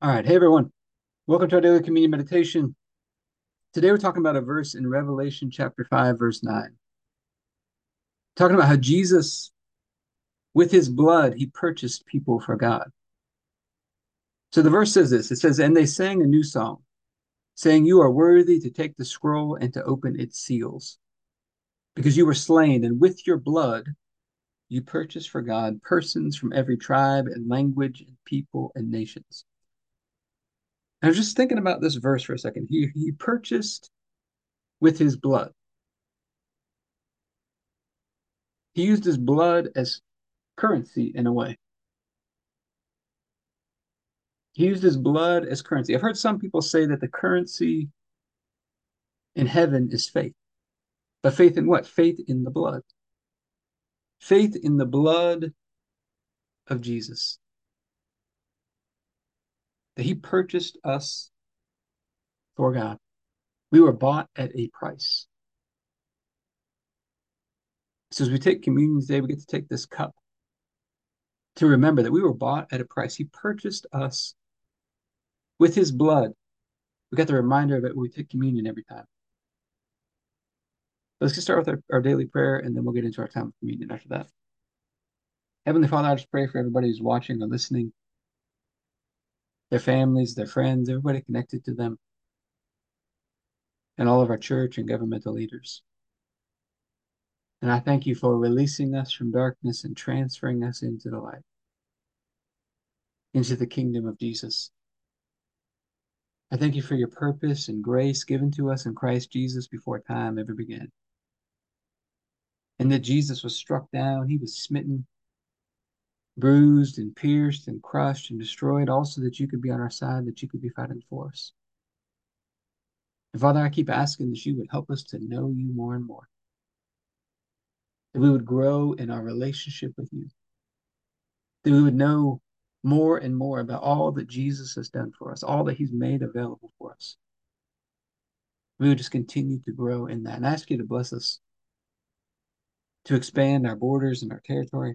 All right. Hey, everyone. Welcome to our daily communion meditation. Today, we're talking about a verse in Revelation chapter 5, verse 9. Talking about how Jesus, with his blood, he purchased people for God. So the verse says this it says, And they sang a new song, saying, You are worthy to take the scroll and to open its seals, because you were slain, and with your blood you purchased for God persons from every tribe and language and people and nations. I was just thinking about this verse for a second. He he purchased with his blood. He used his blood as currency in a way. He used his blood as currency. I've heard some people say that the currency in heaven is faith. But faith in what? Faith in the blood. Faith in the blood of Jesus. That he purchased us for God. We were bought at a price. So as we take communion today, we get to take this cup to remember that we were bought at a price. He purchased us with his blood. We got the reminder of it when we take communion every time. Let's get started with our, our daily prayer and then we'll get into our time of communion after that. Heavenly Father, I just pray for everybody who's watching or listening, their families, their friends, everybody connected to them, and all of our church and governmental leaders. And I thank you for releasing us from darkness and transferring us into the light, into the kingdom of Jesus. I thank you for your purpose and grace given to us in Christ Jesus before time ever began. And that Jesus was struck down, he was smitten, bruised and pierced and crushed and destroyed, also that you could be on our side, that you could be fighting for us. And Father, I keep asking that you would help us to know you more and more that we would grow in our relationship with you, that we would know more and more about all that Jesus has done for us, all that he's made available for us. We would just continue to grow in that. And I ask you to bless us to expand our borders and our territory,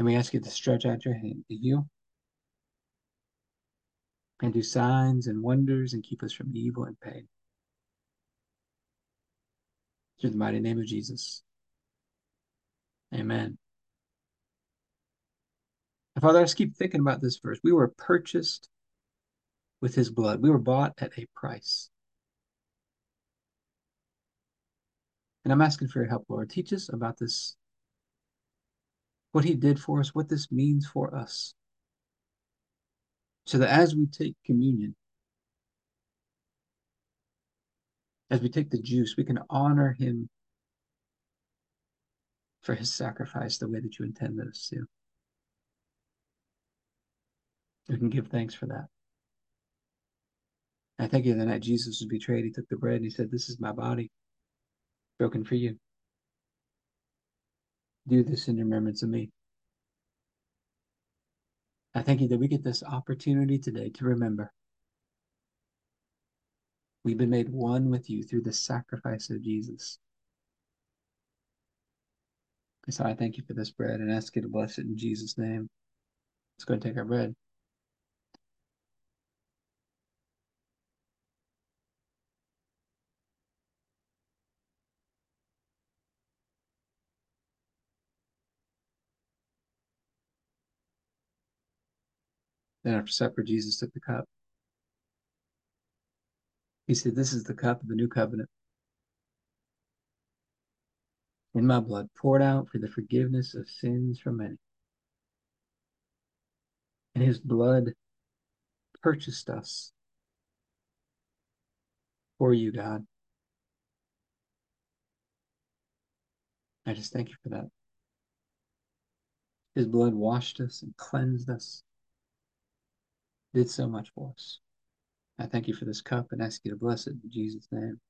And we ask you to stretch out your hand to heal and do signs and wonders and keep us from evil and pain. Through the mighty name of Jesus. Amen. And Father, I just keep thinking about this verse. We were purchased with his blood. We were bought at a price. And I'm asking for your help, Lord. Teach us about this, what he did for us, what this means for us. So that as we take communion, as we take the juice, we can honor him for his sacrifice the way that you intended us to. We can give thanks for that. I thank you the night Jesus was betrayed, he took the bread and he said, This is my body broken for you. Do this in remembrance of me. I thank you that we get this opportunity today to remember we've been made one with you through the sacrifice of Jesus. And so I thank you for this bread and ask you to bless it in Jesus' name. Let's go and take our bread. Then after supper, Jesus took the cup. He said, This is the cup of the new covenant. In my blood, poured out for the forgiveness of sins for many. And his blood purchased us for you, God. I just thank you for that. His blood washed us and cleansed us did so much for us. I thank you for this cup and ask you to bless it in Jesus' name.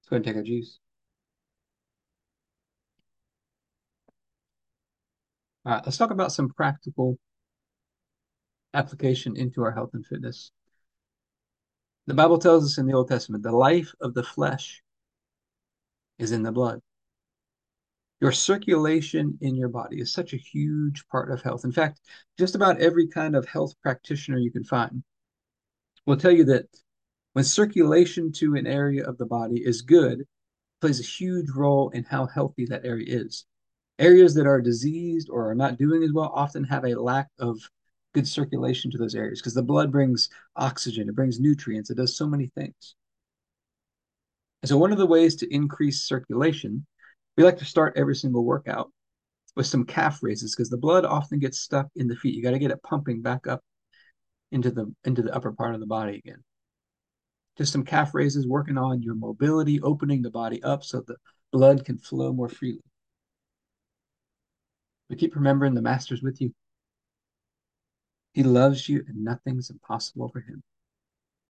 Let's go ahead and take our juice. All right, let's talk about some practical application into our health and fitness. The Bible tells us in the Old Testament the life of the flesh is in the blood. Your circulation in your body is such a huge part of health. In fact, just about every kind of health practitioner you can find will tell you that when circulation to an area of the body is good, plays a huge role in how healthy that area is. Areas that are diseased or are not doing as well often have a lack of good circulation to those areas because the blood brings oxygen, it brings nutrients, it does so many things. And so, one of the ways to increase circulation, we like to start every single workout with some calf raises because the blood often gets stuck in the feet. You got to get it pumping back up into the into the upper part of the body again. Just some calf raises, working on your mobility, opening the body up so the blood can flow more freely. But keep remembering the master's with you. He loves you and nothing's impossible for him.